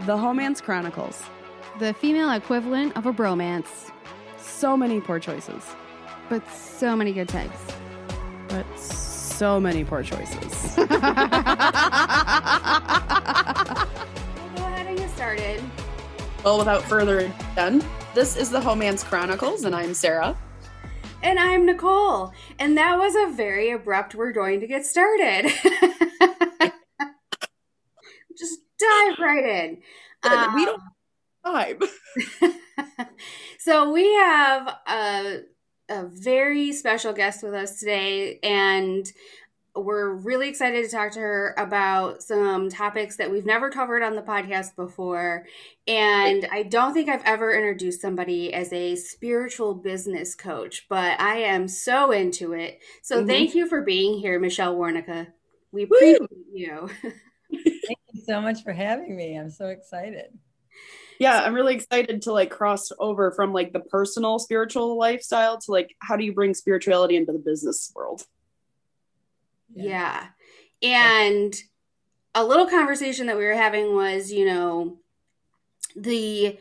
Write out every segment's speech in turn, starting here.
The Homance Chronicles. The female equivalent of a bromance, So many poor choices, but so many good types. but so many poor choices. We'll go ahead and get started. Well, without further ado, this is the Homance Chronicles, and I'm Sarah. And I'm Nicole. And that was a very abrupt we're going to get started. Just dive right in. Um, we don't have time. so we have a, a very special guest with us today and we're really excited to talk to her about some topics that we've never covered on the podcast before and i don't think i've ever introduced somebody as a spiritual business coach but i am so into it so Mhm. thank you for being here michelle warnica we Woo! appreciate you Thank you so much for having me. I'm so excited. Yeah, I'm really excited to like cross over from like the personal spiritual lifestyle to like how do you bring spirituality into the business world? Yeah. And a little conversation that we were having was, you know, the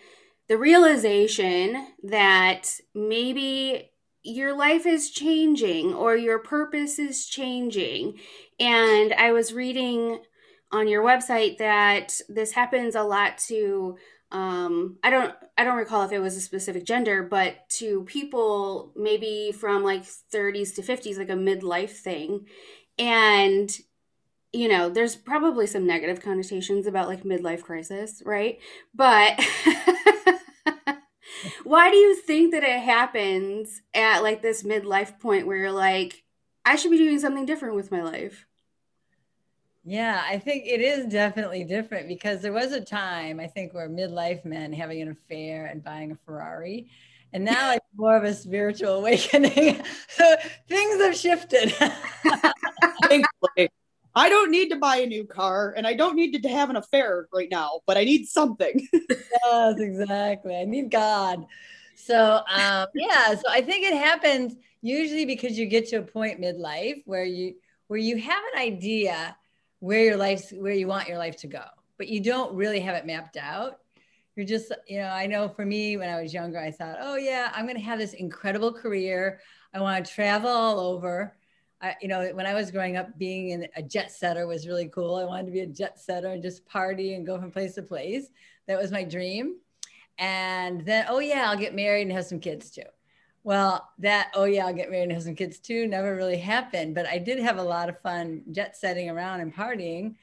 the realization that maybe your life is changing or your purpose is changing. And I was reading on your website that this happens a lot to um I don't I don't recall if it was a specific gender, but to people maybe from like 30s to 50s like a midlife thing. And you know there's probably some negative connotations about like midlife crisis right? But why do you think that it happens at like this midlife point where you're like i should be doing something different with my life Yeah, I think it is definitely different because there was a time, I think, where midlife men having an affair and buying a Ferrari. And now it's more of a spiritual awakening. so things have shifted. Thankfully, I don't need to buy a new car and I don't need to have an affair right now, but I need something. yes, exactly. I need God. So um, yeah, so I think it happens usually because you get to a point midlife where you where you have an idea where your life's where you want your life to go, but you don't really have it mapped out. You're just, you know, I know for me when I was younger, I thought, oh yeah, I'm going to have this incredible career. I want to travel all over. I, you know, when I was growing up, being in a jet setter was really cool. I wanted to be a jet setter and just party and go from place to place. That was my dream. And then, oh yeah, I'll get married and have some kids too. Well, that, oh yeah, I'll get married and have some kids too, never really happened. But I did have a lot of fun jet setting around and partying.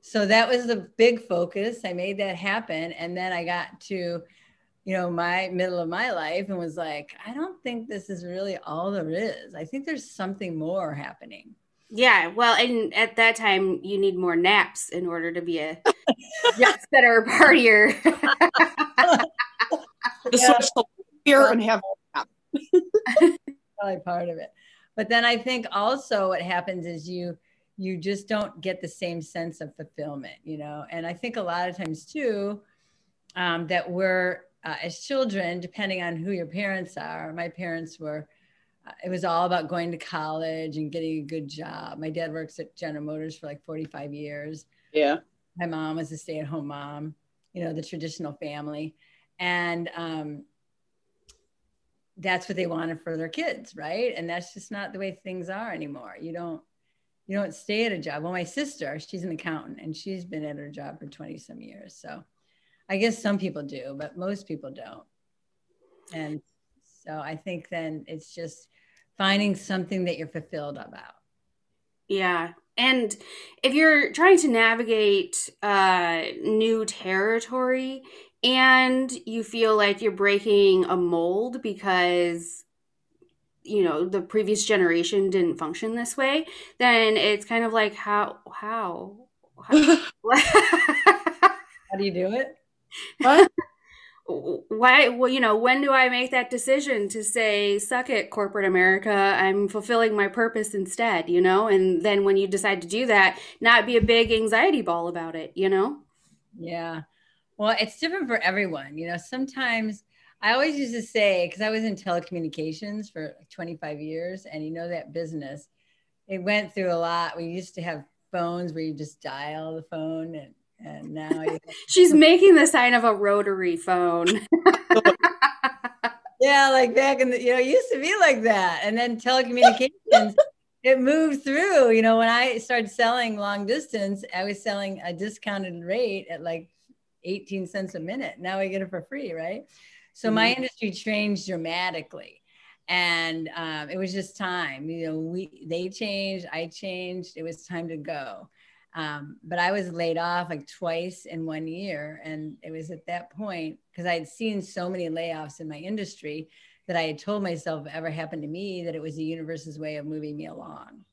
So that was the big focus. I made that happen. And then I got to, you know, my middle of my life and was like, I don't think this is really all there is. I think there's something more happening. yeah well and at that time you need more naps in order to be a jet setter partier Just Yeah. switch the fear and have probably part of it. But then I think also what happens is you you just don't get the same sense of fulfillment, you know. And I think a lot of times too um, that we're uh, as children, depending on who your parents are. My parents were. Uh, it was all about going to college and getting a good job. My dad works at General Motors for like 45 years yeah. my mom was a stay-at-home mom you know the traditional family and um, that's what they wanted for their kids right? And that's just not the way things are anymore. You don't you don't stay at a job. Well my sister she's an accountant and she's been at her job for 20 some years. So i guess some people do but most people don't. And so i think then it's just finding something that you're fulfilled about. Yeah. And if you're trying to navigate uh, new territory and you feel like you're breaking a mold because you know the previous generation didn't function this way, then it's kind of like how how, how how do you do it? What? why well you know when do i make that decision to say suck it corporate america i'm fulfilling my purpose instead you know? And then when you decide to do that not be a big anxiety ball about it you know? Yeah. Well, it's different for everyone. You know, sometimes I always used to say, because I was in telecommunications for 25 years, and you know that business, it went through a lot. We used to have phones where you just dial the phone and And now you- She's making the sign of a rotary phone. yeah, like back in the, you know, it used to be like that. And then telecommunications, it moved through. You know, when I started selling long distance, I was selling a discounted rate at like 18 cents a minute. Now we get it for free, right? So my Mhm. industry changed dramatically. And um, it was just time. You know, we they changed, I changed. It was time to go. Um, but I was laid off like twice in one year. And it was at that point, because I had seen so many layoffs in my industry, that I had told myself ever happened to me, that it was the universe's way of moving me along.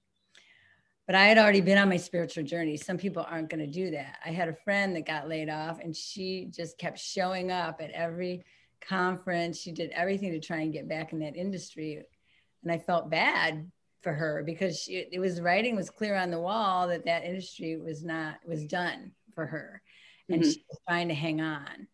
But I had already been on my spiritual journey. Some people aren't going to do that. I had a friend that got laid off and she just kept showing up at every conference. She did everything to try and get back in that industry. And I felt bad for her because she, it was writing was clear on the wall that that industry was not was done for her and Mhm. she was trying to hang on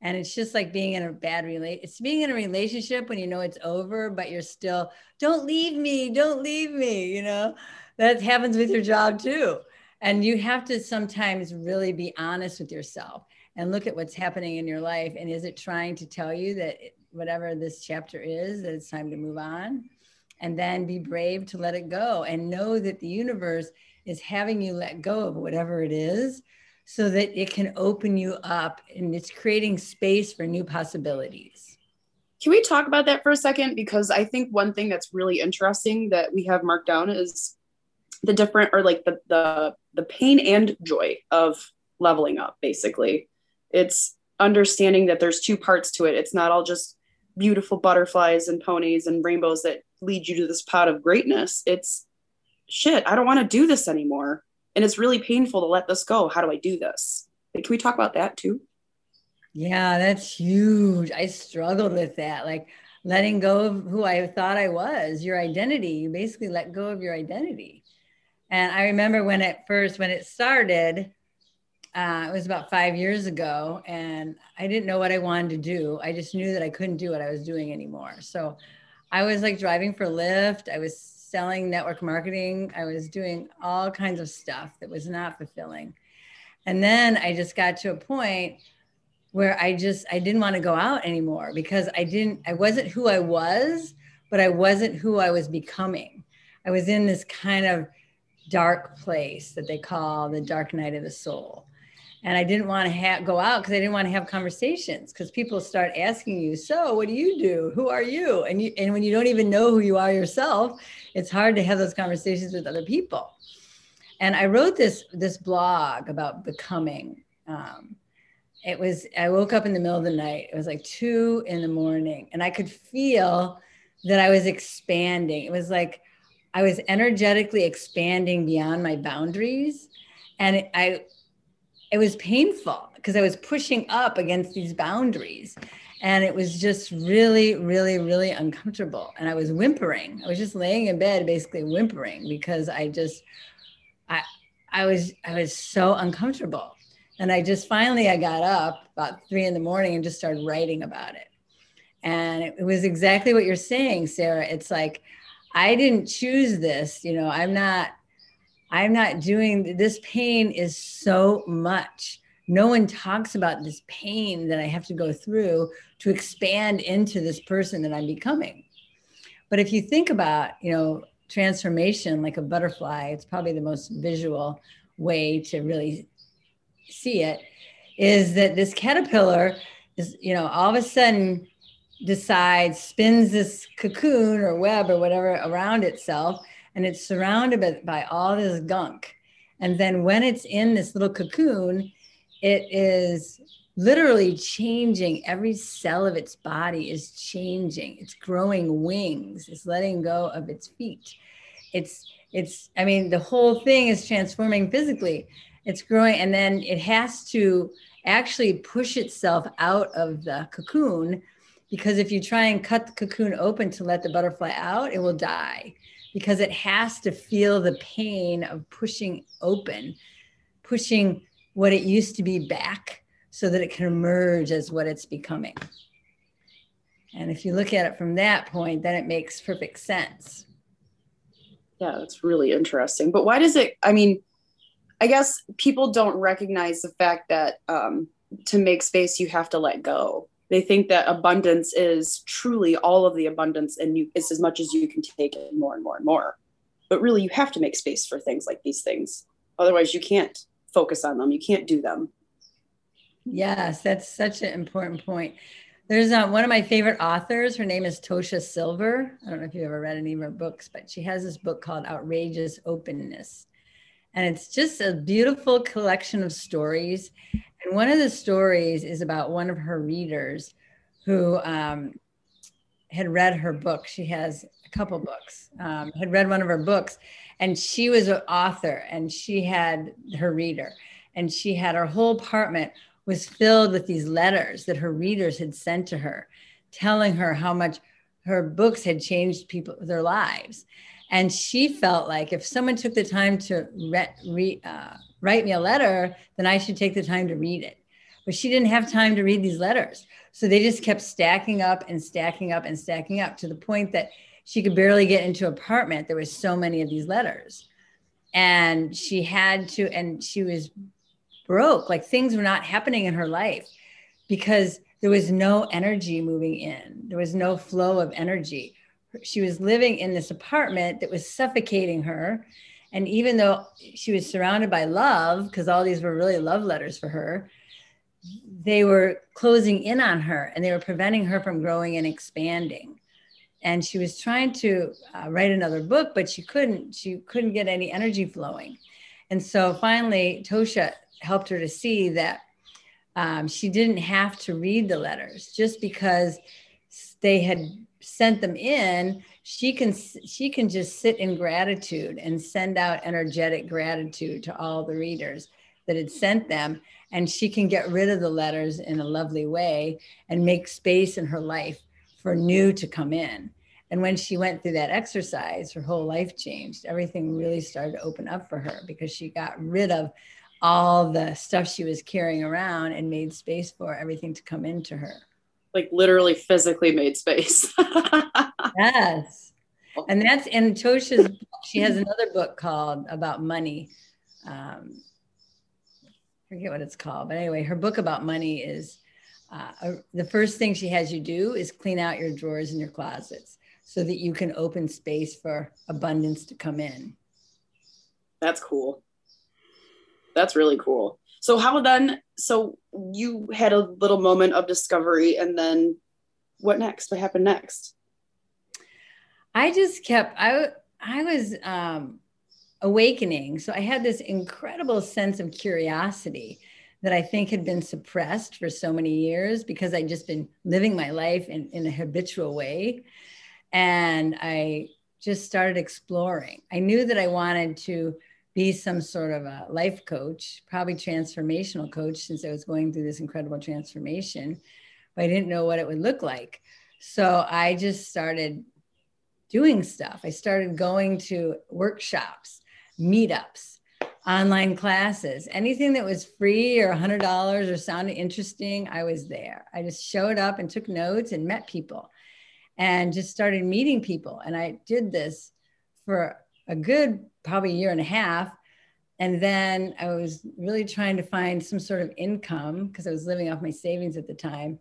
and it's just like being in a bad relate it's being in a relationship when you know it's over but you're still don't leave me don't leave me you know that happens with your job too and you have to sometimes really be honest with yourself and look at what's happening in your life and is it trying to tell you that whatever this chapter is that it's time to move on and then be brave to let it go and know that the universe is having you let go of whatever it is so that it can open you up and it's creating space for new possibilities. Can we talk about that for a second? Because I think one thing that's really interesting that we have marked down is the different or like the the the pain and joy of leveling up, basically. It's understanding that there's two parts to it. It's not all just beautiful butterflies and ponies and rainbows that lead you to this pot of greatness. It's shit, I don't want to do this anymore. And it's really painful to let this go. How do I do this? Can we talk about that too? Yeah, that's huge. I struggled with that. Like letting go of who I thought I was, your identity. You basically let go of your identity. And I remember when it first, when it started, uh, it was about five years ago, and I didn't know what I wanted to do. I just knew that I couldn't do what I was doing anymore. So I was like driving for Lyft. I was selling network marketing. I was doing all kinds of stuff that was not fulfilling. And then I just got to a point where I just I didn't want to go out anymore because I didn't I wasn't who I was, but I wasn't who I was becoming. I was in this kind of dark place that they call the dark night of the soul. And I didn't want to ha- go out because I didn't want to have conversations because people start asking you, "So, what do you do? Who are you?" And you and when you don't even know who you are yourself, it's hard to have those conversations with other people. And I wrote this this blog about becoming. Um, it was i woke up in the middle of the night it was like two in the morning and i could feel that i was expanding it was like i was energetically expanding beyond my boundaries and i it was painful because i was pushing up against these boundaries and it was just really really really uncomfortable and i was whimpering i was just laying in bed basically whimpering because i just i i was i was so uncomfortable and I just finally I got up about three in the morning and just started writing about it. And it was exactly what you're saying, Sarah. It's like I didn't choose this, you know, I'm not I'm not doing this pain is so much. No one talks about this pain that I have to go through to expand into this person that I'm becoming. But if you think about, you know, transformation like a butterfly, it's probably the most visual way to really see it is that this caterpillar is you know all of a sudden decides spins this cocoon or web or whatever around itself and it's surrounded by, all this gunk. And then when it's in this little cocoon it is literally changing. Every cell of its body is changing. It's growing wings. It's letting go of its feet. It's it's i mean the whole thing is transforming physically. It's growing and then it has to actually push itself out of the cocoon because if you try and cut the cocoon open to let the butterfly out it will die because it has to feel the pain of pushing open pushing what it used to be back so that it can emerge as what it's becoming and if you look at it from that point then it makes perfect sense Yeah, that's really interesting. But why does it? I mean, I guess people don't recognize the fact that um, to make space, you have to let go. They think that abundance is truly all of the abundance, and you, it's as much as you can take it more and more and more. But really, you have to make space for things like these things. Otherwise, you can't focus on them. You can't do them. Yes, that's such an important point. There's uh, one of my favorite authors. Her name is Tosha Silver. I don't know if you've ever read any of her books, but she has this book called Outrageous Openness. And it's just a beautiful collection of stories. And one of the stories is about one of her readers who um, had read her book. She has a couple books, um, had read one of her books, and she was an author and she had her reader. And she had her whole apartment was filled with these letters that her readers had sent to her, telling her how much her books had changed people their lives. And she felt like if someone took the time to re, re, uh, write me a letter, then I should take the time to read it. But she didn't have time to read these letters. So they just kept stacking up and stacking up and stacking up to the point that she could barely get into an apartment. There was so many of these letters. And she had to, and she was broke, like things were not happening in her life because there was no energy moving in. There was no flow of energy. She was living in this apartment that was suffocating her. And even though she was surrounded by love, because all these were really love letters for her, they were closing in on her and they were preventing her from growing and expanding. And she was trying to uh, write another book, but she couldn't. She couldn't get any energy flowing. And so finally, Tosha helped her to see that um, she didn't have to read the letters just because they had sent them in she can she can just sit in gratitude and send out energetic gratitude to all the readers that had sent them and she can get rid of the letters in a lovely way and make space in her life for new to come in and when she went through that exercise her whole life changed everything really started to open up for her because she got rid of all the stuff she was carrying around and made space for everything to come into her. Like literally physically made space. yes. And that's in Tosha's, she has another book called about money. Um, forget what it's called, but anyway, her book about money is uh, the first thing she has you do is clean out your drawers and your closets so that you can open space for abundance to come in. That's cool. That's really cool. So how then? So you had a little moment of discovery, and then what next? What happened next? I just kept. I I was um, awakening. So I had this incredible sense of curiosity that I think had been suppressed for so many years because I'd just been living my life in, in a habitual way. And I just started exploring. I knew that I wanted to be some sort of a life coach, probably transformational coach, since I was going through this incredible transformation, but I didn't know what it would look like. So I just started doing stuff. I started going to workshops, meetups, online classes, anything that was free or $100 or sounded interesting, I was there. I just showed up and took notes and met people and just started meeting people. And I did this for a good probably year and a half. And then I was really trying to find some sort of income because I was living off my savings at the time.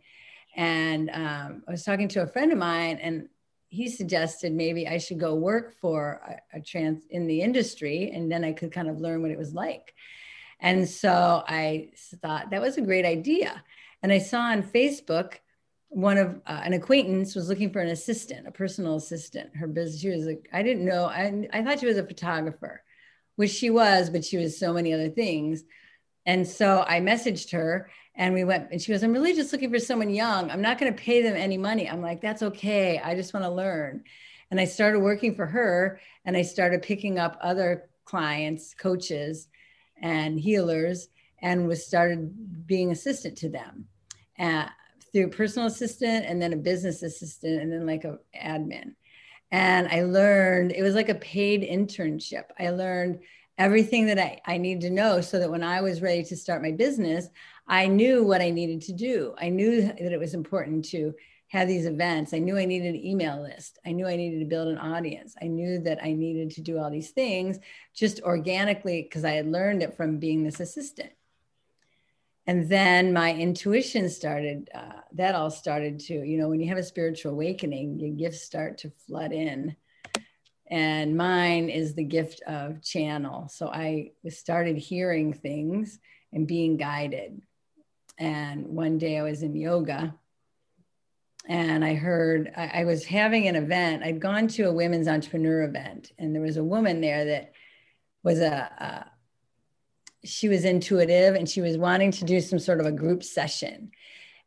And um, I was talking to a friend of mine, and he suggested maybe I should go work for a, a trans in the industry, and then I could kind of learn what it was like. And so I thought that was a great idea. And I saw on Facebook one of uh, an acquaintance was looking for an assistant, a personal assistant. Her business, she was like, I didn't know, I, I thought she was a photographer, which she was, but she was so many other things. And so I messaged her and we went, and she goes, I'm really just looking for someone young. I'm not going to pay them any money. I'm like, that's okay. I just want to learn. And I started working for her and I started picking up other clients, coaches, and healers, and was started being assistant to them. Uh, through personal assistant and then a business assistant and then like a admin. And I learned it was like a paid internship. I learned everything that I, I need to know so that when I was ready to start my business, I knew what I needed to do. I knew that it was important to have these events. I knew I needed an email list. I knew I needed to build an audience. I knew that I needed to do all these things just organically because I had learned it from being this assistant. And then my intuition started, uh, that all started to, you know, when you have a spiritual awakening, your gifts start to flood in. And mine is the gift of channel. So I started hearing things and being guided. And one day I was in yoga and I heard I, I, was having an event. I'd gone to a women's entrepreneur event, and there was a woman there that was a, a she was intuitive and she was wanting to do some sort of a group session.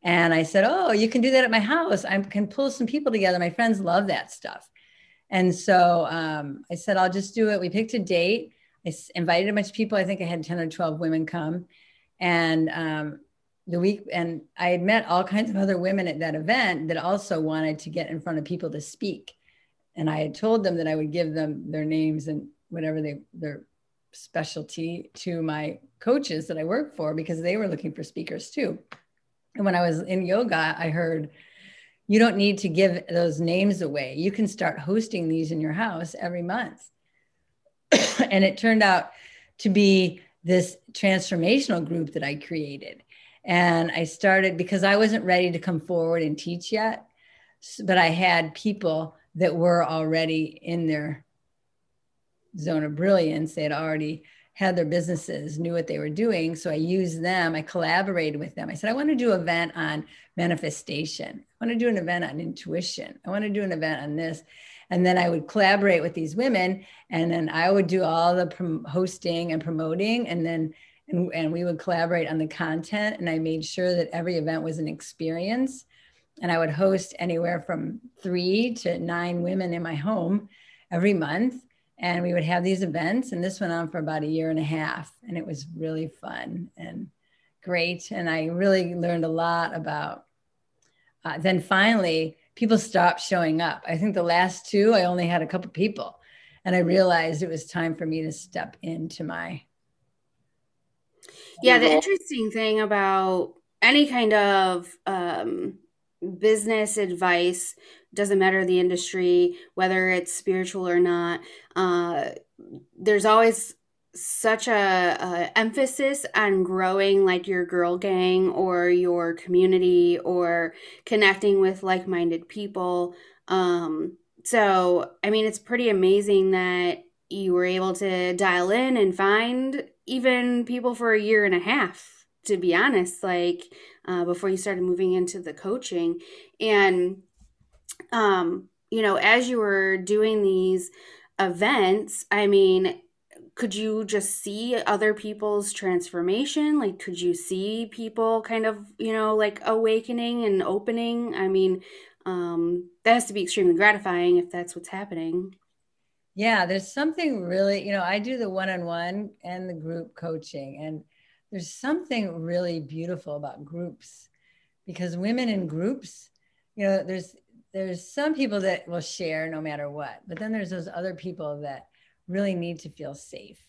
And I said, "Oh, you can do that at my house. I can pull some people together. My friends love that stuff." And so um, I said, "I'll just do it." We picked a date. I invited a bunch of people. I think I had ten or twelve women come, and um, the week and I had met all kinds of other women at that event that also wanted to get in front of people to speak. And I had told them that I would give them their names and whatever they their specialty to my coaches that I work for because they were looking for speakers too. And when I was in yoga, I heard you don't need to give those names away. You can start hosting these in your house every month. and it turned out to be this transformational group that I created. And I started because I wasn't ready to come forward and teach yet, but I had people that were already in their zone of brilliance. They had already had their businesses, knew what they were doing. So I used them, I collaborated with them. I said, I want to do an event on manifestation. I want to do an event on intuition. I want to do an event on this. And then I would collaborate with these women, and then I would do all the hosting and promoting. And then and, and we would collaborate on the content. And I made sure that every event was an experience. And I would host anywhere from three to nine women in my home every month. And we would have these events. And this went on for about a year and a half. And it was really fun and great. And I really learned a lot about. Uh, then finally, people stopped showing up. I think the last two, I only had a couple people. And I realized it was time for me to step into my yeah, the interesting thing about any kind of um, business advice doesn't matter the industry, whether it's spiritual or not. Uh, there's always such a, a, emphasis on growing like your girl gang or your community or connecting with like-minded people um, so i mean it's pretty amazing that you were able to dial in and find even people for a year and a half to be honest like uh, before you started moving into the coaching. And um you know as you were doing these events i mean could you just see other people's transformation? Like could you see people kind of you know like awakening and opening? I mean um that has to be extremely gratifying if that's what's happening yeah, there's something really, you know, I do the one on one and the group coaching, and there's something really beautiful about groups because women in groups, you know, there's there's some people that will share no matter what, but then there's those other people that really need to feel safe.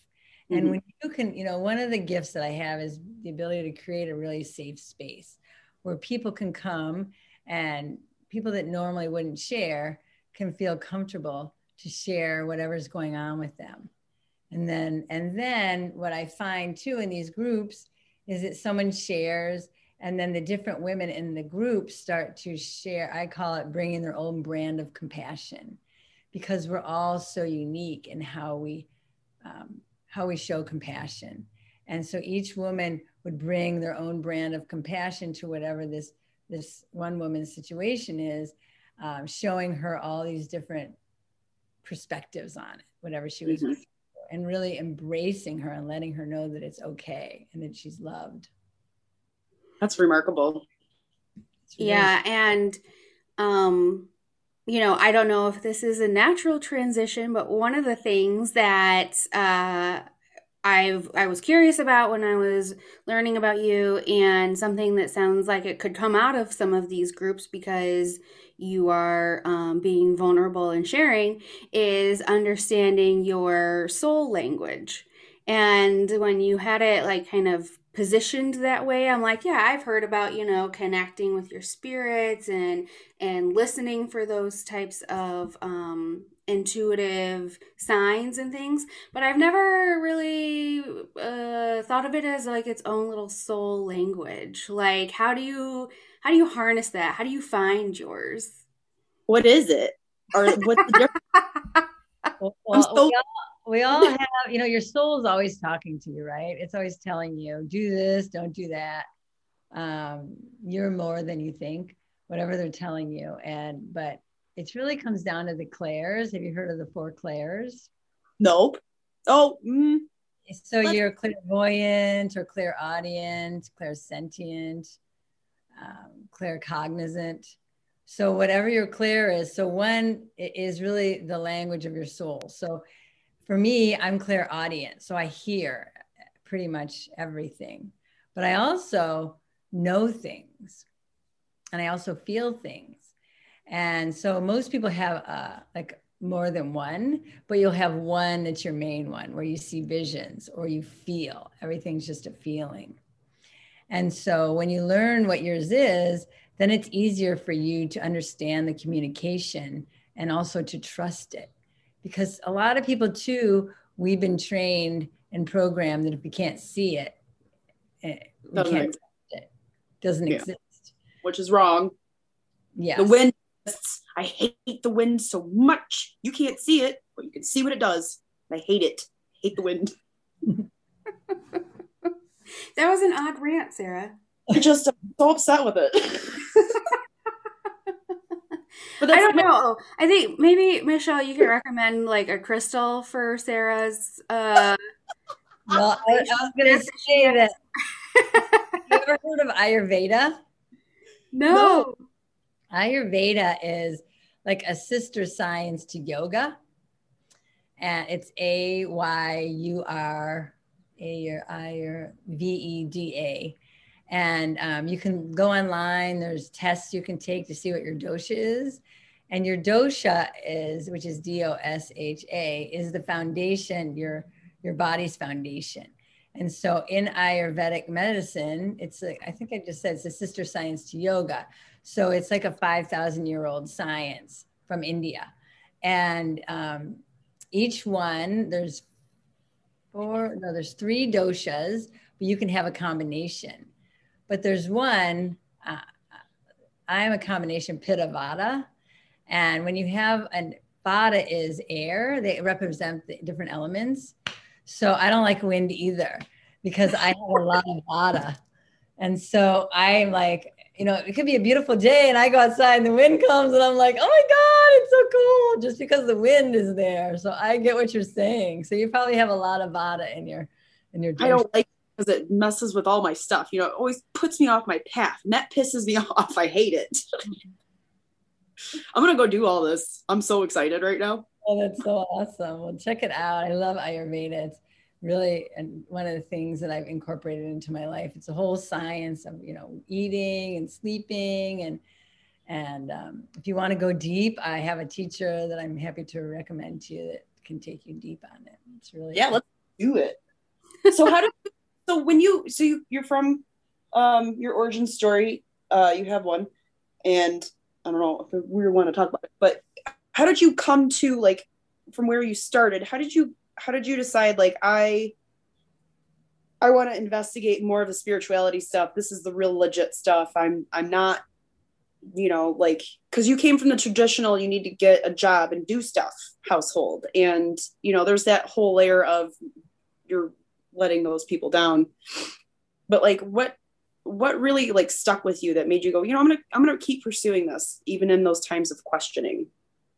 And mm-hmm. when you can, you know, one of the gifts that I have is the ability to create a really safe space where people can come and people that normally wouldn't share can feel comfortable to share whatever's going on with them. And then and then what i find too in these groups is that someone shares and then the different women in the group start to share i call it bringing their own brand of compassion because we're all so unique in how we um, how we show compassion. And so each woman would bring their own brand of compassion to whatever this this one woman's situation is um, showing her all these different perspectives on it, whatever she was, mm-hmm. and really embracing her and letting her know that it's okay and that she's loved. That's remarkable. Really yeah, and um, you know, I don't know if this is a natural transition, but one of the things that uh, I've I was curious about when I was learning about you, and something that sounds like it could come out of some of these groups because you are um, being vulnerable and sharing is understanding your soul language. And when you had it like kind of positioned that way i'm like yeah i've heard about you know connecting with your spirits and and listening for those types of um intuitive signs and things but i've never really uh thought of it as like its own little soul language like how do you how do you harness that how do you find yours what is it or what's the difference well, so- we, all, we all have, you know, your soul's always talking to you, right? It's always telling you, do this, don't do that. Um, you're more than you think, whatever they're telling you. And, but it really comes down to the clairs. Have you heard of the four clairs? Nope. Oh, mm. so what? you're clairvoyant or clairaudient, clairsentient, um, claircognizant. So whatever your clair is, so one is really the language of your soul. So for me, I'm clairaudient, so I hear pretty much everything. But I also know things, and I also feel things. And so most people have uh, like more than one, but you'll have one that's your main one where you see visions or you feel. Everything's just a feeling. And so when you learn what yours is, then it's easier for you to understand the communication and also to trust it because a lot of people too we've been trained and programmed that if we can't see it eh, we doesn't can't exist. it doesn't yeah. exist which is wrong yeah the wind i hate the wind so much you can't see it but you can see what it does i hate it I hate the wind that was an odd rant sarah i just am so upset with it But I don't know. I think maybe Michelle, you could recommend like a crystal for Sarah's. Uh, well, I, I was going to say that. you ever heard of Ayurveda? No. no. Ayurveda is like a sister science to yoga, and it's A Y U R A or I or V E D A. And um, you can go online. There's tests you can take to see what your dosha is. And your dosha is, which is D O S H A, is the foundation, your your body's foundation. And so in Ayurvedic medicine, it's like, I think I just said it's a sister science to yoga. So it's like a 5,000 year old science from India. And um, each one, there's four, no, there's three doshas, but you can have a combination. But there's one, uh, I am a combination Pitta Vata. And when you have an Vata is air, they represent the different elements. So I don't like wind either because I have a lot of Vata. And so I'm like, you know, it could be a beautiful day and I go outside and the wind comes and I'm like, oh my God, it's so cool just because the wind is there. So I get what you're saying. So you probably have a lot of Vata in your in your I don't like because it messes with all my stuff. You know, it always puts me off my path. And that pisses me off. I hate it. Mm-hmm. I'm gonna go do all this. I'm so excited right now. Oh, that's so awesome. Well, check it out. I love Ayurveda. It's really and one of the things that I've incorporated into my life. It's a whole science of you know eating and sleeping and and um, if you want to go deep, I have a teacher that I'm happy to recommend to you that can take you deep on it. It's really yeah. Fun. Let's do it. So how do so when you so you, you're from um, your origin story? Uh, you have one, and I don't know if we want to talk about it, but how did you come to like from where you started? How did you how did you decide like I I want to investigate more of the spirituality stuff. This is the real legit stuff. I'm I'm not you know like because you came from the traditional you need to get a job and do stuff household and you know there's that whole layer of you're letting those people down but like what what really like stuck with you that made you go you know i'm gonna i'm gonna keep pursuing this even in those times of questioning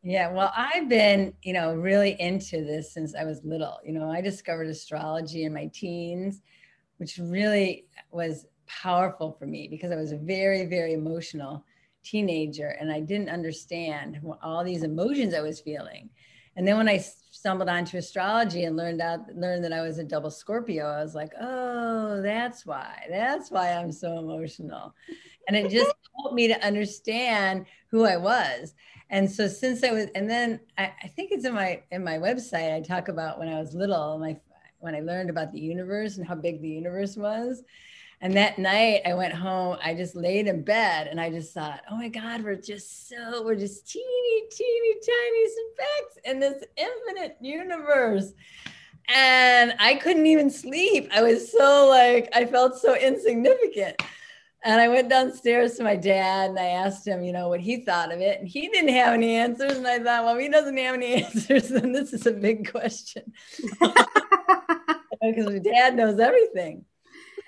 yeah well i've been you know really into this since i was little you know i discovered astrology in my teens which really was powerful for me because i was a very very emotional teenager and i didn't understand all these emotions i was feeling and then when i stumbled onto astrology and learned out learned that I was a double Scorpio, I was like, oh, that's why. That's why I'm so emotional. And it just helped me to understand who I was. And so since I was, and then I, I think it's in my in my website, I talk about when I was little, my when I learned about the universe and how big the universe was. And that night I went home, I just laid in bed and I just thought, oh my God, we're just so, we're just teeny, teeny, tiny specks in this infinite universe. And I couldn't even sleep. I was so like, I felt so insignificant. And I went downstairs to my dad and I asked him, you know, what he thought of it. And he didn't have any answers. And I thought, well, if he doesn't have any answers, then this is a big question. Because my dad knows everything.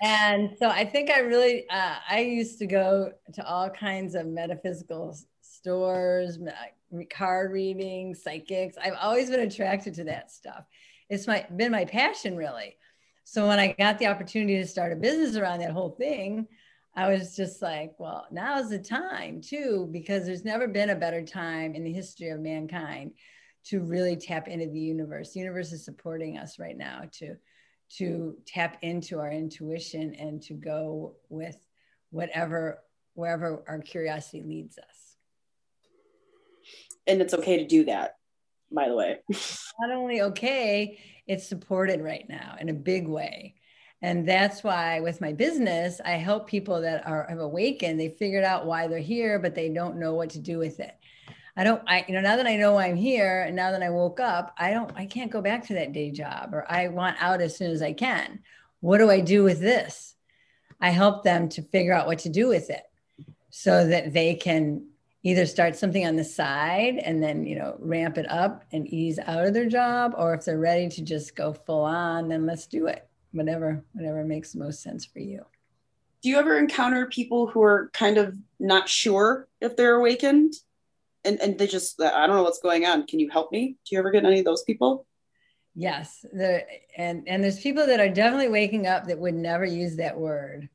And so I think I really, uh, I used to go to all kinds of metaphysical stores, card reading, psychics. I've always been attracted to that stuff. It's my been my passion really. So when I got the opportunity to start a business around that whole thing, I was just like, well, now's the time too, because there's never been a better time in the history of mankind to really tap into the universe. The universe is supporting us right now to to tap into our intuition and to go with whatever wherever our curiosity leads us. And it's okay to do that, by the way. Not only okay, it's supported right now in a big way and that's why with my business i help people that are have awakened. They figured out why they're here but they don't know what to do with it. I don't i you know now that i know i'm here and now that i woke up i don't i can't go back to that day job or i want out as soon as i can. What do i do with this? I help them to figure out what to do with it so that they can either start something on the side and then you know ramp it up and ease out of their job or if they're ready to just go full on then let's do it whatever whatever makes the most sense for you. Do you ever encounter people who are kind of not sure if they're awakened? And and they just i don't know what's going on. Can you help me? Do you ever get any of those people? Yes. The and and there's people that are definitely waking up that would never use that word.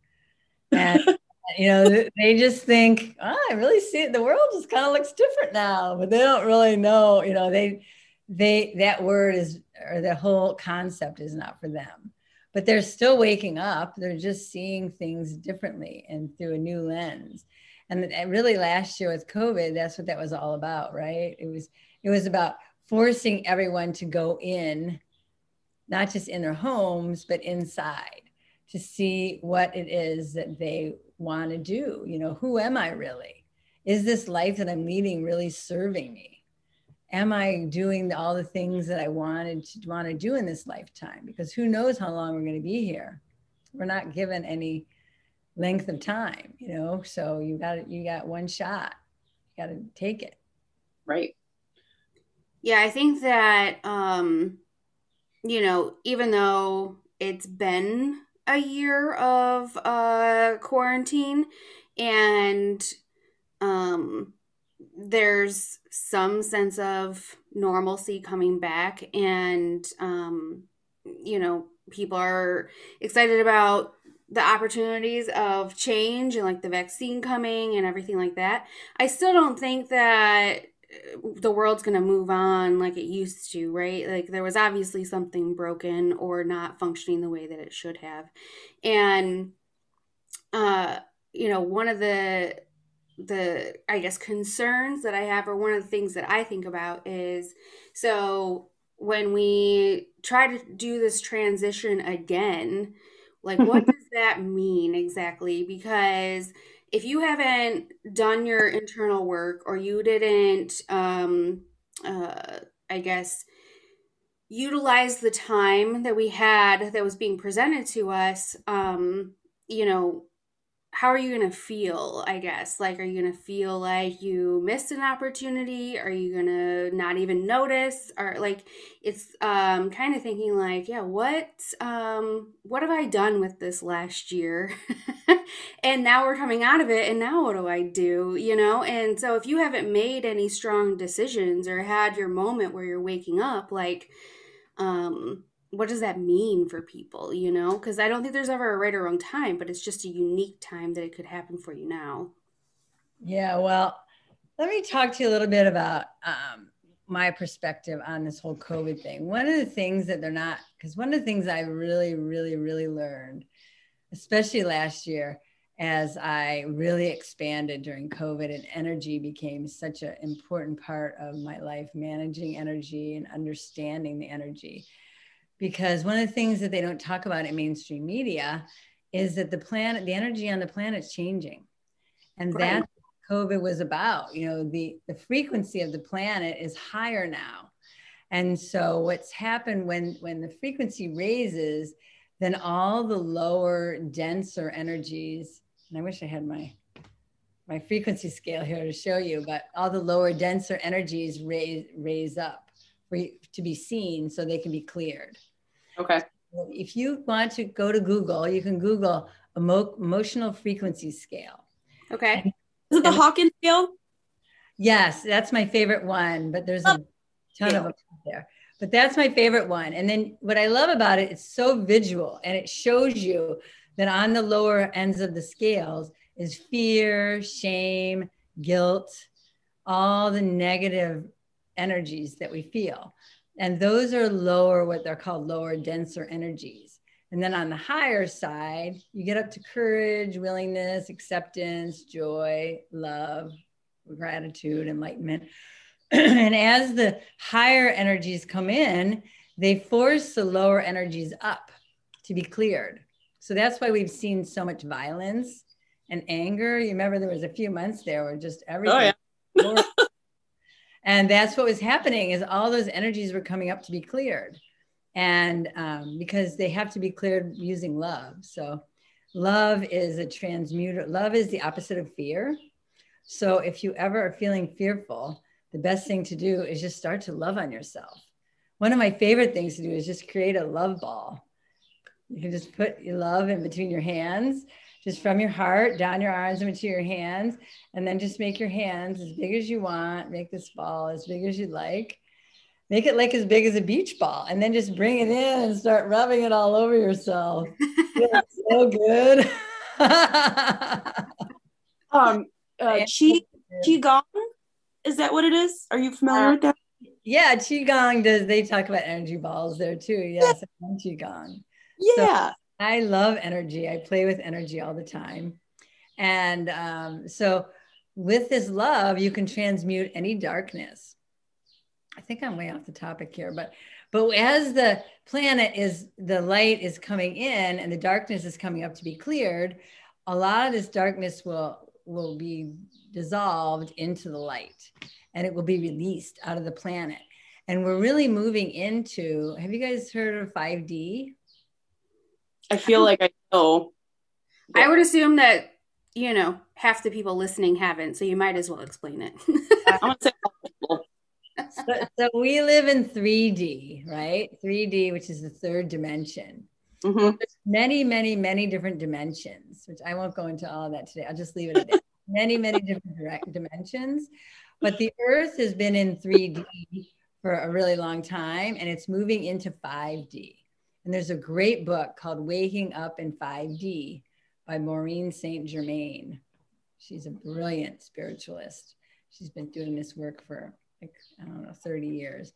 And you know they just think oh, i really see it. The world just kind of looks different now but they don't really know you know they they that word is or the whole concept is not for them but they're still waking up. They're just seeing things differently and through a new lens. And uh, really last year with COVID, that's what that was all about, right? It was it was about forcing everyone to go in, not just in their homes, but inside to see what it is that they want to do. You know, who am I really? Is this life that I'm leading really serving me? Am I doing all the things that I wanted to want to do in this lifetime? Because who knows how long we're going to be here? We're not given any length of time, you know. So you got you got one shot. You got to take it. Right. Yeah, I think that um you know, even though it's been a year of uh quarantine and um there's some sense of normalcy coming back and um, you know people are excited about the opportunities of change and like the vaccine coming and everything like that. I still don't think that uh, the world's going to move on like it used to right? Like there was obviously something broken or not functioning the way that it should have. And uh you know one of the the I guess concerns that I have or one of the things that I think about is so when we try to do this transition again, like what does that mean exactly? Because if you haven't done your internal work or you didn't um uh I guess utilize the time that we had that was being presented to us um you know how are you going to feel i guess? Like are you going to feel like you missed an opportunity? Are you going to not even notice? Or like it's um kind of thinking like yeah what um what have i done with this last year? And now we're coming out of it and now what do i do you know? And so if you haven't made any strong decisions or had your moment where you're waking up like um what does that mean for people, you know? Because I don't think there's ever a right or wrong time, but it's just a unique time that it could happen for you now. Yeah, well, let me talk to you a little bit about um, my perspective on this whole COVID thing. One of the things that they're not, because one of the things I really, really, really learned, especially last year, as I really expanded during COVID and energy became such an important part of my life, managing energy and understanding the energy because one of the things that they don't talk about in mainstream media is that the planet, the energy on the planet's changing. And Right. that's what COVID was about. You know, the, the frequency of the planet is higher now. And so what's happened when when the frequency raises, then all the lower, denser energies, and I wish I had my my frequency scale here to show you, but all the lower, denser energies raise raise up for to be seen so they can be cleared. Okay. If you want to go to Google, you can Google emo- emotional frequency scale. Okay. Is it the Hawkins scale? Yes, that's my favorite one, but there's a oh, ton of them there. But that's my favorite one. And then what I love about it, it's so visual and it shows you that on the lower ends of the scales is fear, shame, guilt, all the negative energies that we feel. And those are lower, what they're called lower, denser energies. And then on the higher side, you get up to courage, willingness, acceptance, joy, love, gratitude, enlightenment. and as the higher energies come in, they force the lower energies up to be cleared. So that's why we've seen so much violence and anger. You remember there was a few months there where just oh, everything. yeah. and that's what was happening is all those energies were coming up to be cleared. And um, because they have to be cleared using love. So love is a transmuter. Love is the opposite of fear. So if you ever are feeling fearful, the best thing to do is just start to love on yourself. One of my favorite things to do is just create a love ball. You can just put your love in between your hands, just from your heart down your arms into your hands, and then just make your hands as big as you want. Make this ball as big as you like. Make it like as big as a beach ball, and then just bring it in and start rubbing it all over yourself. Feels so good. Um, uh, Qi Qigong, is that what it is? Are you familiar Uh, with that? Yeah, Qigong does. They talk about energy balls there too. Yes, love Qigong. Yeah. I love energy. I play with energy all the time. And um, so, with this love, you can transmute any darkness. I think I'm way off the topic here, but but as the planet is the light is coming in and the darkness is coming up to be cleared, a lot of this darkness will will be dissolved into the light and it will be released out of the planet. And we're really moving into have you guys heard of 5D? I feel like I know. I would assume that, you know, half the people listening haven't, so you might as well explain it. I want to say multiple. so, so we live in 3D, right? 3D, which is the third dimension. Mhm. Many, many, many different dimensions, which I won't go into all of that today. I'll just leave it at that. many, many different direct dimensions. But the Earth has been in 3D for a really long time and it's moving into 5D. And there's a great book called Waking Up in 5D by Maureen St. Germain. She's a brilliant spiritualist. She's been doing this work for like, I don't know, 30 years.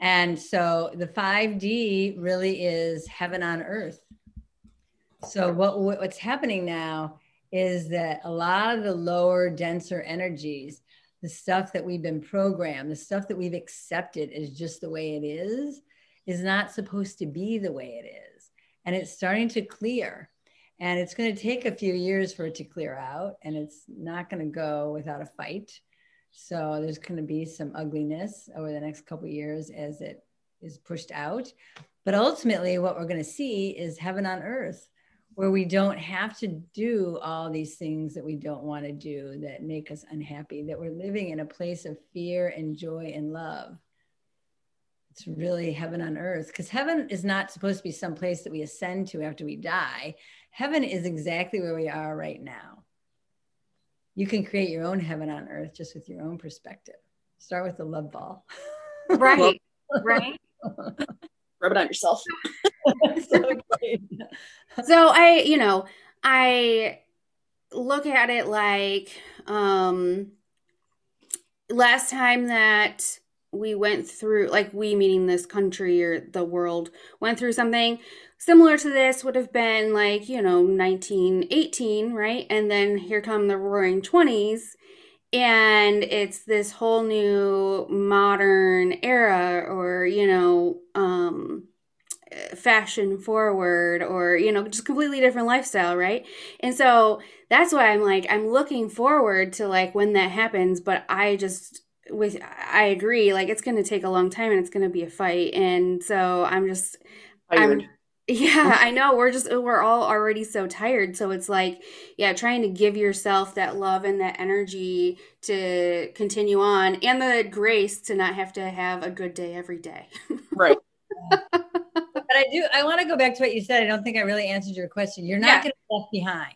And so the 5D really is heaven on earth. So what what's happening now is that a lot of the lower denser energies, the stuff that we've been programmed, the stuff that we've accepted is just the way it is, is not supposed to be the way it is. And it's starting to clear. And it's going to take a few years for it to clear out. And it's not going to go without a fight. So there's going to be some ugliness over the next couple of years as it is pushed out. But ultimately, what we're going to see is heaven on earth, where we don't have to do all these things that we don't want to do that make us unhappy, that we're living in a place of fear and joy and love. It's really heaven on earth because heaven is not supposed to be some place that we ascend to after we die. Heaven is exactly where we are right now. You can create your own heaven on earth just with your own perspective. Start with the love ball. right. Right. Rub it on yourself. so. So I, you know, I look at it like um last time that we went through like we meaning this country or the world went through something similar to this would have been like, you know, 1918, right? And then here come the roaring 20s and it's this whole new modern era or, you know, um fashion forward or you know just completely different lifestyle right and so that's why i'm like i'm looking forward to like when that happens but i just with i agree like it's going to take a long time and it's going to be a fight and so i'm just Tired. i'm yeah i know we're just we're all already so tired so it's like yeah trying to give yourself that love and that energy to continue on and the grace to not have to have a good day every day right. But I do, I want to go back to what you said. I don't think I really answered your question. You're not Yeah. going to be left behind.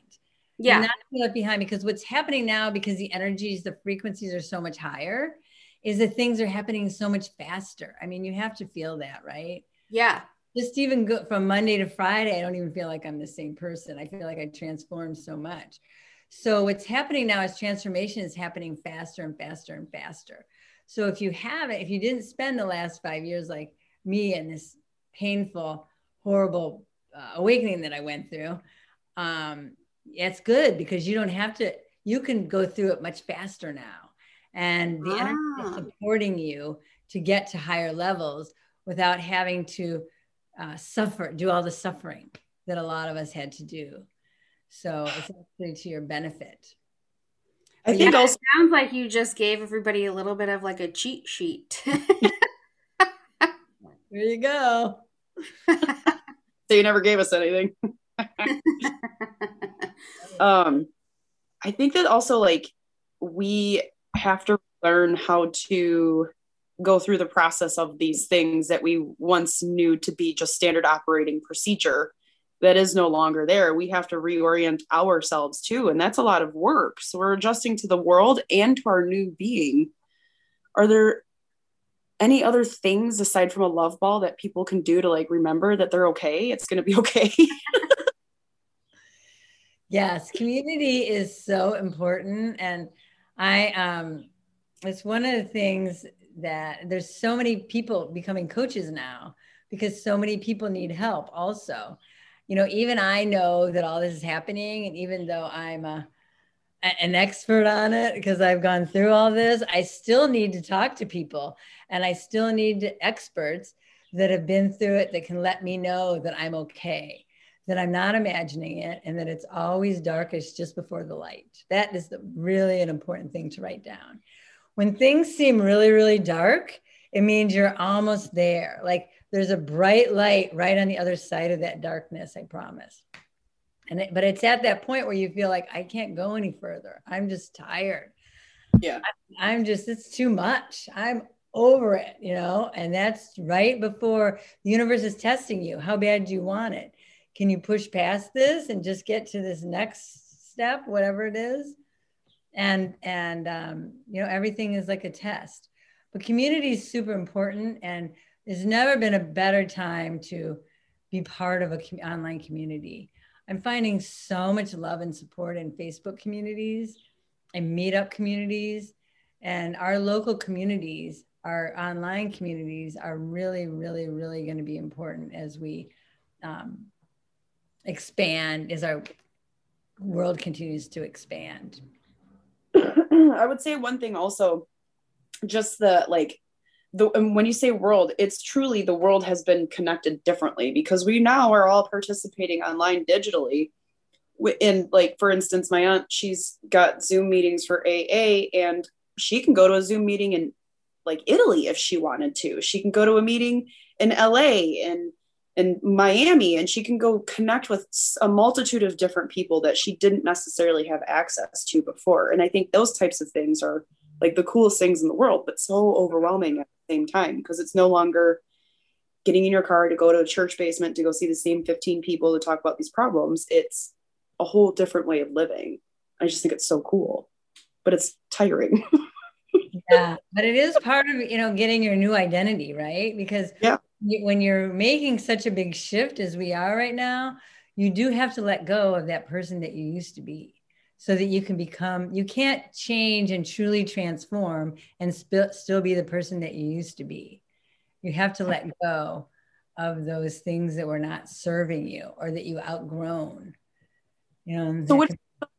yeah You're not gonna left behind because what's happening now, because the energies, the frequencies are so much higher, is that things are happening so much faster. I mean, you have to feel that, right? yeah Just even go from Monday to Friday, I don't even feel like I'm the same person. I feel like I transformed so much. So what's happening now is transformation is happening faster and faster and faster. So if you haven't, if you didn't spend the last five years like me and this painful, horrible uh, awakening that I went through, um, it's good because you don't have to. You can go through it much faster now, and the energy is Ah. supporting you to get to higher levels without having to uh, suffer, do all the suffering that a lot of us had to do. So it's actually to your benefit. I But think Yeah, also it sounds like you just gave everybody a little bit of like a cheat sheet. There you go. so you never gave us anything. um i think that also like we have to learn how to go through the process of these things that we once knew to be just standard operating procedure that is no longer there. We have to reorient ourselves too and that's a lot of work. So we're adjusting to the world and to our new being. Are there any other things aside from a love ball that people can do to like remember that they're okay? It's going to be okay. Yes, community is so important. And I, um, it's one of the things that there's so many people becoming coaches now because so many people need help also. You know, even I know that all this is happening. And even though I'm a, an expert on it because I've gone through all this, I still need to talk to people and I still need experts that have been through it that can let me know that I'm okay that I'm not imagining it and that it's always darkest just before the light. That is the, really an important thing to write down. When things seem really, really dark, it means you're almost there. Like there's a bright light right on the other side of that darkness, I promise. And it, but it's at that point where you feel like I can't go any further. I'm just tired. Yeah. I, I'm just, it's too much. I'm over it, you know, and that's right before the universe is testing you. How bad do you want it? Can you push past this and just get to this next step, whatever it is? And and um, you know, everything is like a test. But community is super important, and there's never been a better time to be part of a com- online community. I'm finding so much love and support in Facebook communities and meetup communities, and our local communities, our online communities, are really, really, really going to be important as we um, expand as our world continues to expand. I would say one thing also, just the like the when you say world, it's truly the world has been connected differently because we now are all participating online digitally. In like, for instance, my aunt, she's got Zoom meetings for AA, and she can go to a Zoom meeting in like Italy if she wanted to. She can go to a meeting in LA and in Miami, and she can go connect with a multitude of different people that she didn't necessarily have access to before. And I think those types of things are like the coolest things in the world, but so overwhelming at the same time because it's no longer getting in your car to go to a church basement to go see the same 15 people to talk about these problems. It's a whole different way of living. I just think it's so cool, but it's tiring. yeah but it is part of you know getting your new identity right because Yeah. When you're making such a big shift as we are right now you do have to let go of that person that you used to be so that you can become you can't change and truly transform and sp- still be the person that you used to be you have to let go of those things that were not serving you or that you outgrown you know So that what- can-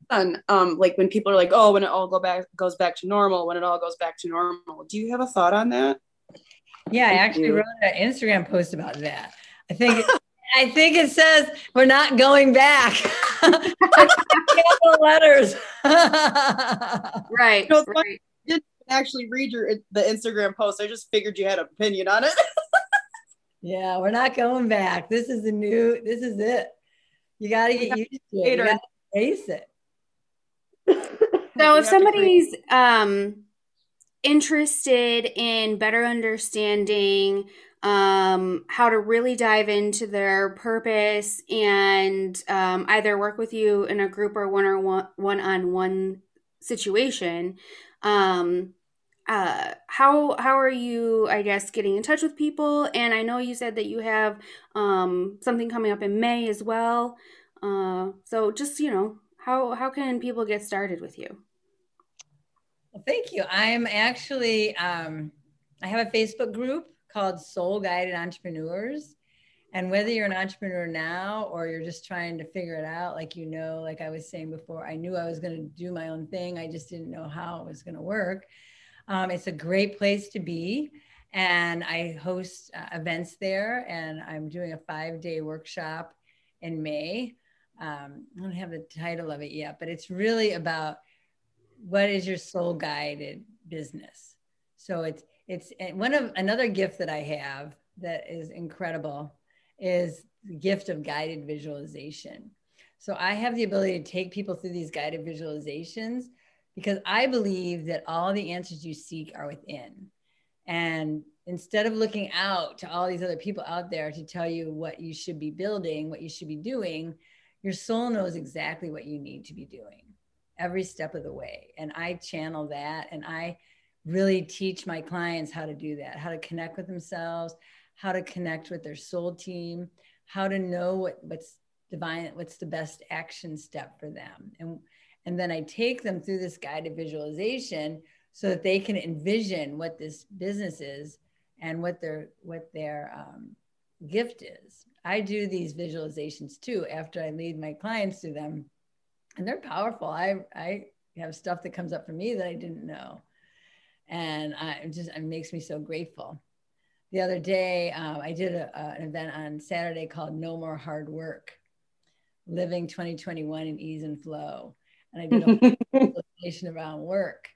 fun. Um, like when people are like, "Oh, when it all go back goes back to normal," when it all goes back to normal. Do you have a thought on that? Yeah, I actually wrote an Instagram post about that. I think I think it says we're not going back. Capital letters. right. You know, right. didn't actually read your the Instagram post. I just figured you had an opinion on it. yeah, we're not going back. This is the new. This is it. You got to get used to it. You got to face it. So if have to create- somebody's um interested in better understanding um how to really dive into their purpose and um either work with you in a group or one or one on one situation. Um uh how how are you i guess getting in touch with people? And i know you said that you have um something coming up in may as well. Uh so just you know how how can people get started with you Well, thank you. I'm actually, um, I have a Facebook group called Soul Guided Entrepreneurs. And whether you're an entrepreneur now or you're just trying to figure it out, like you know, like I was saying before, I knew I was going to do my own thing. I just didn't know how it was going to work. Um, it's a great place to be. And I host uh, events there, and I'm doing a five day workshop in May. Um, I don't have the title of it yet, but it's really about what is your soul guided business? So it's it's and one of another gift that i have that is incredible is the gift of guided visualization. So i have the ability to take people through these guided visualizations because i believe that all the answers you seek are within. And instead of looking out to all these other people out there to tell you what you should be building what you should be doing your soul knows exactly what you need to be doing every step of the way. And I channel that and I really teach my clients how to do that, how to connect with themselves, how to connect with their soul team, how to know what, what's divine, what's the best action step for them. And, and then I take them through this guided visualization so that they can envision what this business is and what their what their um, gift is. I do these visualizations too after I lead my clients through them and they're powerful. I I have stuff that comes up for me that I didn't know, and I it just it makes me so grateful. The other day, um, I did a, a- an event on Saturday called "No More Hard Work: Living 2021 in Ease and Flow," and I did a presentation around work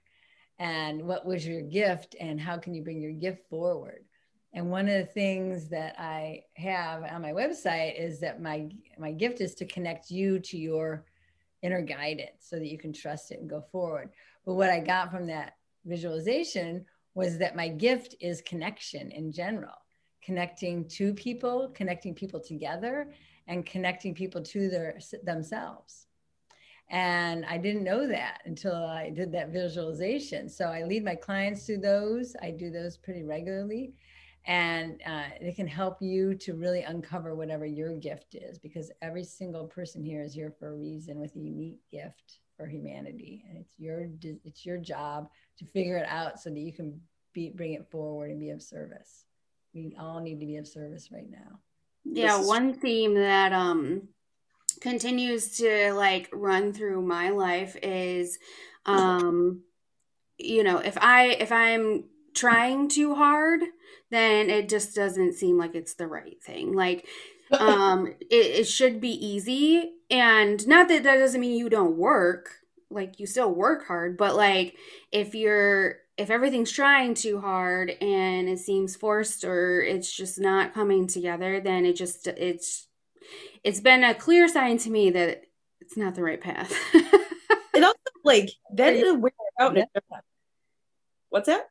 and what was your gift and how can you bring your gift forward. And one of the things that I have on my website is that my my gift is to connect you to your inner guidance so that you can trust it and go forward. But what I got from that visualization was that my gift is connection in general, connecting to people, connecting people together, and connecting people to their themselves. And I didn't know that until I did that visualization. So I lead my clients through those. I do those pretty regularly and uh, it can help you to really uncover whatever your gift is because every single person here is here for a reason with a unique gift for humanity and it's your it's your job to figure it out so that you can be bring it forward and be of service. We all need to be of service right now. Yeah, This is- one theme that um continues to like run through my life is um you know, if I if I'm trying too hard, then it just doesn't seem like it's the right thing. Like um it, it should be easy and not that that doesn't mean you don't work like you still work hard but like if you're if everything's trying too hard and it seems forced or it's just not coming together then it just it's it's been a clear sign to me that it's not the right path it also like that is weird out. in a different- What's that?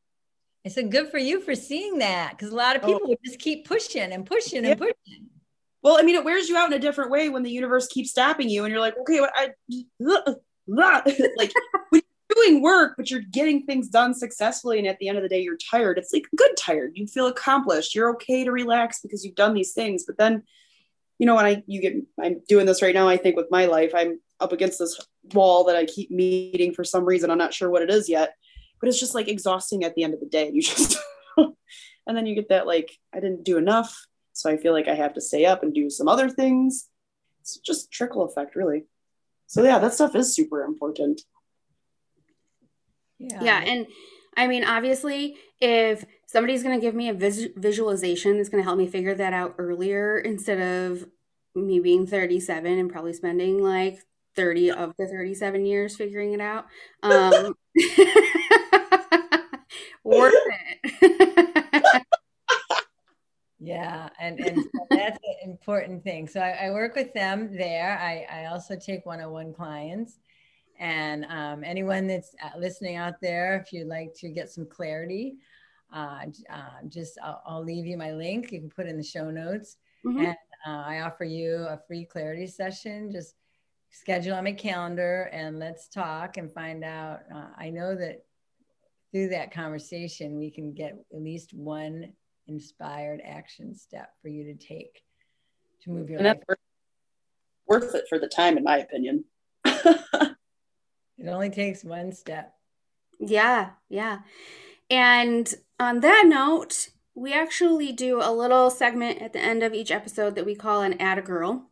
I said good for you for seeing that because a lot of Oh. people would just keep pushing and pushing Yeah. and pushing Well, I mean, it wears you out in a different way when the universe keeps stopping you, and you're like, okay, what I like when you're doing work, but you're getting things done successfully, and at the end of the day, you're tired. It's like good tired. You feel accomplished. You're okay to relax because you've done these things. But then, you know, when I you get, I'm doing this right now. I think with my life, I'm up against this wall that I keep meeting for some reason. I'm not sure what it is yet, but it's just like exhausting at the end of the day. You just, and then you get that like I didn't do enough. So I feel like I have to stay up and do some other things. It's just trickle effect, really. So yeah, that stuff is super important. Yeah, Yeah. and I mean, obviously, if somebody's going to give me a vis- visualization that's going to help me figure that out earlier instead of me being 37 and probably spending like 30 of the 37 years figuring it out. Um, worth it. yeah, and, and so that's an important thing. So I, I, work with them there. I, I also take one on one clients. And um, anyone that's uh, listening out there, if you'd like to get some clarity, uh, uh, just I'll, I'll, leave you my link. You can put in the show notes. Mm-hmm. And uh, I offer you a free clarity session. Just schedule on my calendar and let's talk and find out. Uh, I know that through that conversation, we can get at least one inspired action step for you to take to move your and life. That's worth it for the time, in my opinion. it only takes one step. Yeah, yeah. And on that note, we actually do a little segment at the end of each episode that we call an Add a Girl.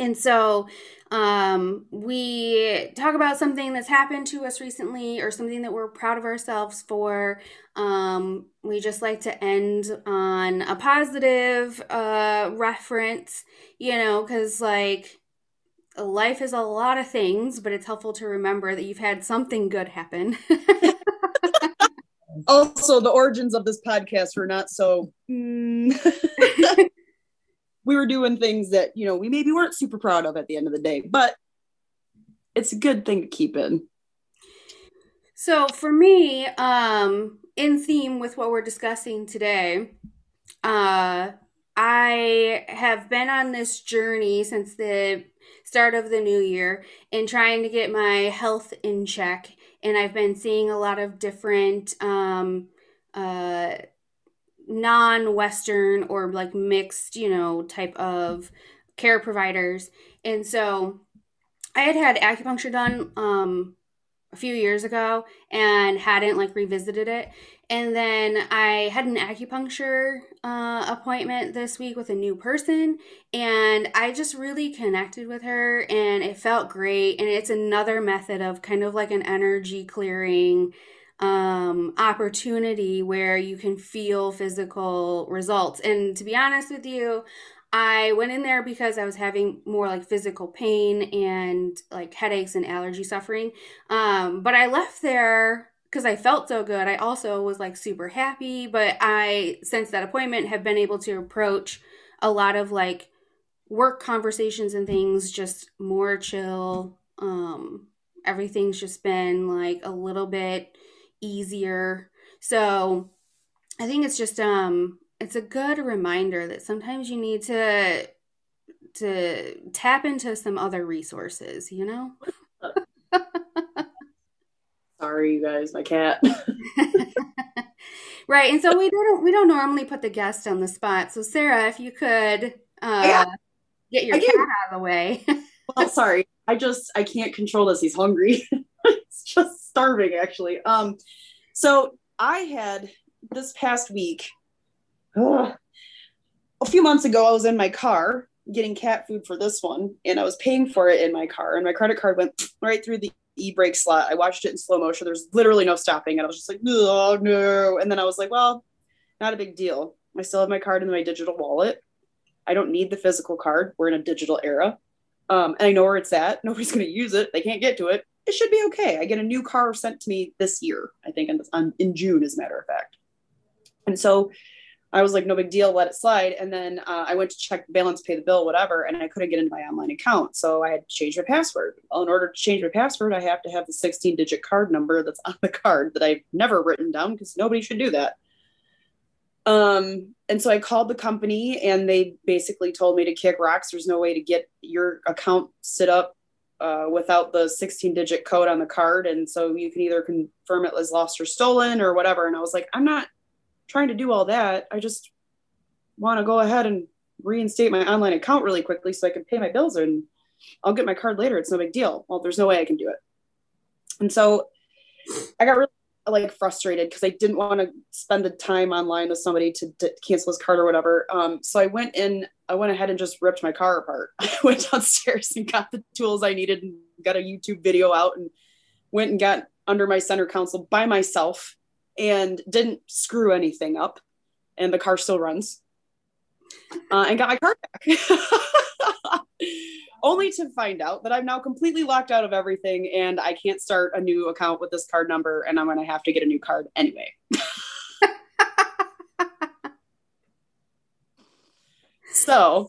And so um, we talk about something that's happened to us recently or something that we're proud of ourselves for. Um, we just like to end on a positive uh, reference, you know, because like life is a lot of things, but it's helpful to remember that you've had something good happen. also, the origins of this podcast were not so. Mm. we were doing things that you know we maybe weren't super proud of at the end of the day but it's a good thing to keep in. So for me um in theme with what we're discussing today uh i have been on this journey since the start of the new year in trying to get my health in check. And i've been seeing a lot of different um uh non-western or like mixed you know type of care providers. And so i had had acupuncture done um a few years ago and hadn't like revisited it. And then i had an acupuncture uh, appointment this week with a new person and i just really connected with her and it felt great. And it's another method of kind of like an energy clearing um, opportunity where you can feel physical results. And to be honest with you, I went in there because I was having more like physical pain and like headaches and allergy suffering. Um, but I left there because I felt so good. I also was like super happy. But I, since that appointment, have been able to approach a lot of like work conversations and things just more chill. Um, everything's just been like a little bit easier. So I think it's just um it's a good reminder that sometimes you need to to tap into some other resources, you know? Sorry, you guys, my cat. right, and so we don't we don't normally put the guest on the spot. So Sarah, if you could uh, get your cat out of the way. well, sorry, I just I can't control this. He's hungry. Just starving, actually. Um, so I had this past week, a few months ago, I was in my car getting cat food for this one, and I was paying for it in my car, and my credit card went right through the e-brake slot. I watched it in slow motion. There's literally no stopping, and I was just like, oh no. And then I was like, well, not a big deal. I still have my card in my digital wallet. I don't need the physical card. We're in a digital era. Um, and I know where it's at. Nobody's going to use it. They can't get to it it should be okay. I get a new car sent to me this year, I think, in, in June, as a matter of fact. And so I was like, no big deal, let it slide. And then uh, I went to check the balance, pay the bill, whatever, and I couldn't get into my online account. So I had to change my password. Well, in order to change my password, I have to have the 16 digit card number that's on the card that I've never written down because nobody should do that. Um, and so I called the company and they basically told me to kick rocks. There's no way to get your account set up uh, without the 16 digit code on the card. And so you can either confirm it was lost or stolen or whatever. And I was like, I'm not trying to do all that. I just want to go ahead and reinstate my online account really quickly so I can pay my bills and I'll get my card later. It's no big deal. Well, there's no way I can do it. And so I got really like frustrated because I didn't want to spend the time online with somebody to, to cancel his card or whatever. Um, so I went in, I went ahead and just ripped my car apart. I went downstairs and got the tools I needed and got a YouTube video out and went and got under my center console by myself and didn't screw anything up, and the car still runs. Uh, and got my car back. Only to find out that I'm now completely locked out of everything and I can't start a new account with this card number and I'm going to have to get a new card anyway. so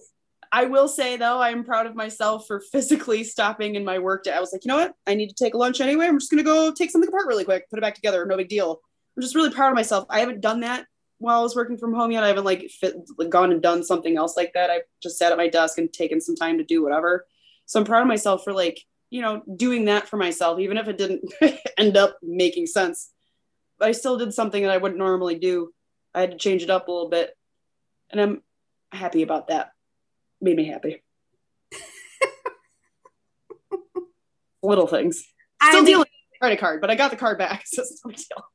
I will say though, I'm proud of myself for physically stopping in my work day. I was like, you know what? I need to take a lunch anyway. I'm just gonna go take something apart really quick, put it back together. No big deal. I'm just really proud of myself. I haven't done that while I was working from home yet. I haven't like fit, gone and done something else like that. I've just sat at my desk and taken some time to do whatever. So I'm proud of myself for like, you know, doing that for myself, even if it didn't end up making sense. But I still did something that I wouldn't normally do. I had to change it up a little bit. And I'm happy about that. Made me happy. Little things. Still I dealing with the credit card, but I got the card back. So it's no deal.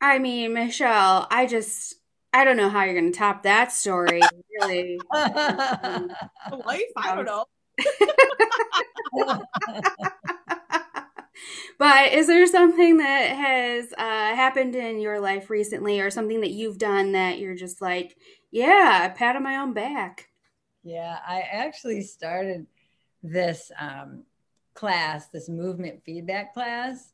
I mean, Michelle, I just I don't know how you're gonna top that story. Really. Life? I don't know. but is there something that has uh, happened in your life recently or something that you've done that you're just like, yeah, I pat on my own back? Yeah, I actually started this um, class, this movement feedback class.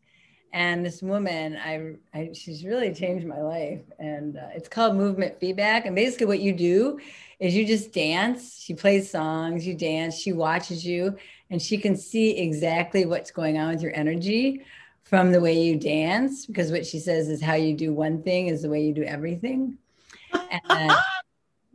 And this woman, I, I she's really changed my life. And uh, it's called movement feedback. And basically, what you do is you just dance. She plays songs, you dance, she watches you, and she can see exactly what's going on with your energy from the way you dance. Because what she says is how you do one thing is the way you do everything. And,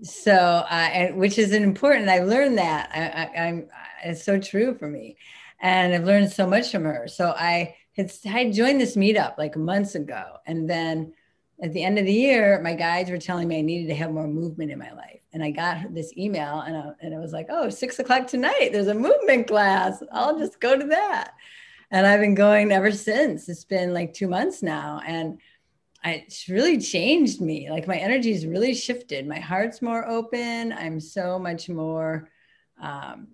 so uh, and which is important i've learned that I, I, i'm it's so true for me and i've learned so much from her so i had i joined this meetup like months ago and then at the end of the year my guides were telling me i needed to have more movement in my life and i got this email and I, and it was like oh six o'clock tonight there's a movement class i'll just go to that and i've been going ever since it's been like two months now and it's really changed me. Like my energy's really shifted. My heart's more open. I'm so much more um,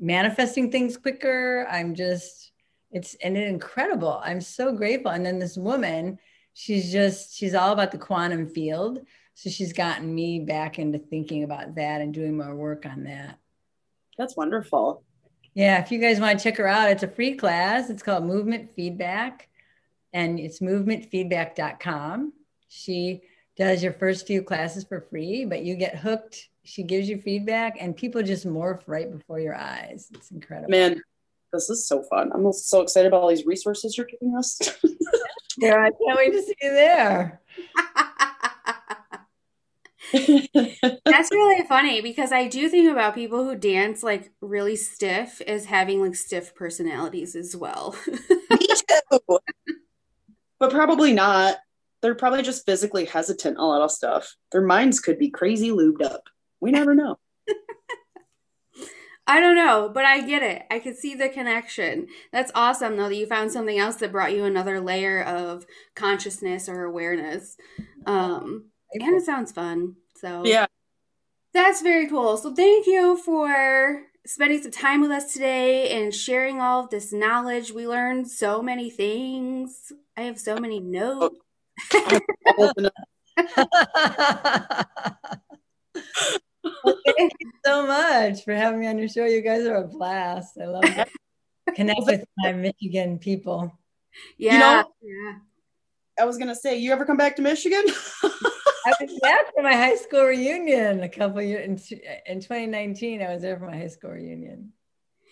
manifesting things quicker. I'm just, it's and it's incredible. I'm so grateful. And then this woman, she's just, she's all about the quantum field. So she's gotten me back into thinking about that and doing more work on that. That's wonderful. Yeah, if you guys want to check her out, it's a free class. It's called Movement Feedback and it's movementfeedback.com. She does your first few classes for free, but you get hooked. She gives you feedback, and people just morph right before your eyes. It's incredible. Man, this is so fun. I'm so excited about all these resources you're giving us. yeah, I can't wait to see you there. That's really funny because I do think about people who dance like really stiff as having like stiff personalities as well. Me too but probably not. They're probably just physically hesitant a lot of stuff. Their minds could be crazy lubed up. We never know. I don't know, but I get it. I can see the connection. That's awesome, though, that you found something else that brought you another layer of consciousness or awareness. Um, and it sounds fun. So, yeah, that's very cool. So, thank you for spending some time with us today and sharing all of this knowledge. We learned so many things. I have so many notes. well, thank you so much for having me on your show. You guys are a blast. I love it. Connect with my Michigan people. Yeah. You know, yeah. I was gonna say, you ever come back to Michigan? I was there for my high school reunion a couple years in, in 2019. I was there for my high school reunion.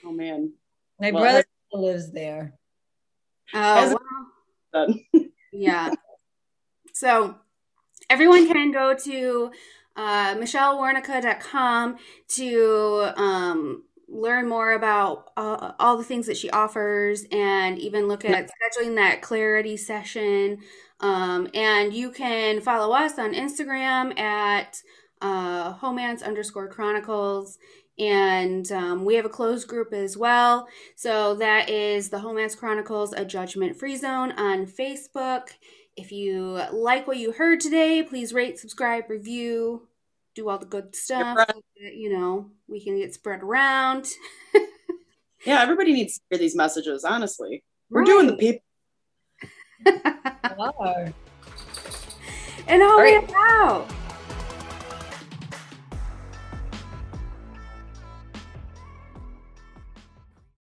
Oh man, my well, brother I, lives there. Oh, wow. yeah. So everyone can go to uh, michellewarnica.com to um, learn more about uh, all the things that she offers and even look at scheduling that clarity session um, and you can follow us on Instagram at uh, Homance underscore Chronicles. And um, we have a closed group as well. So that is the Homance Chronicles, a judgment free zone on Facebook. If you like what you heard today, please rate, subscribe, review, do all the good stuff. So that, you know, we can get spread around. yeah, everybody needs to hear these messages, honestly. We're right. doing the people and I'll All right. ramp out.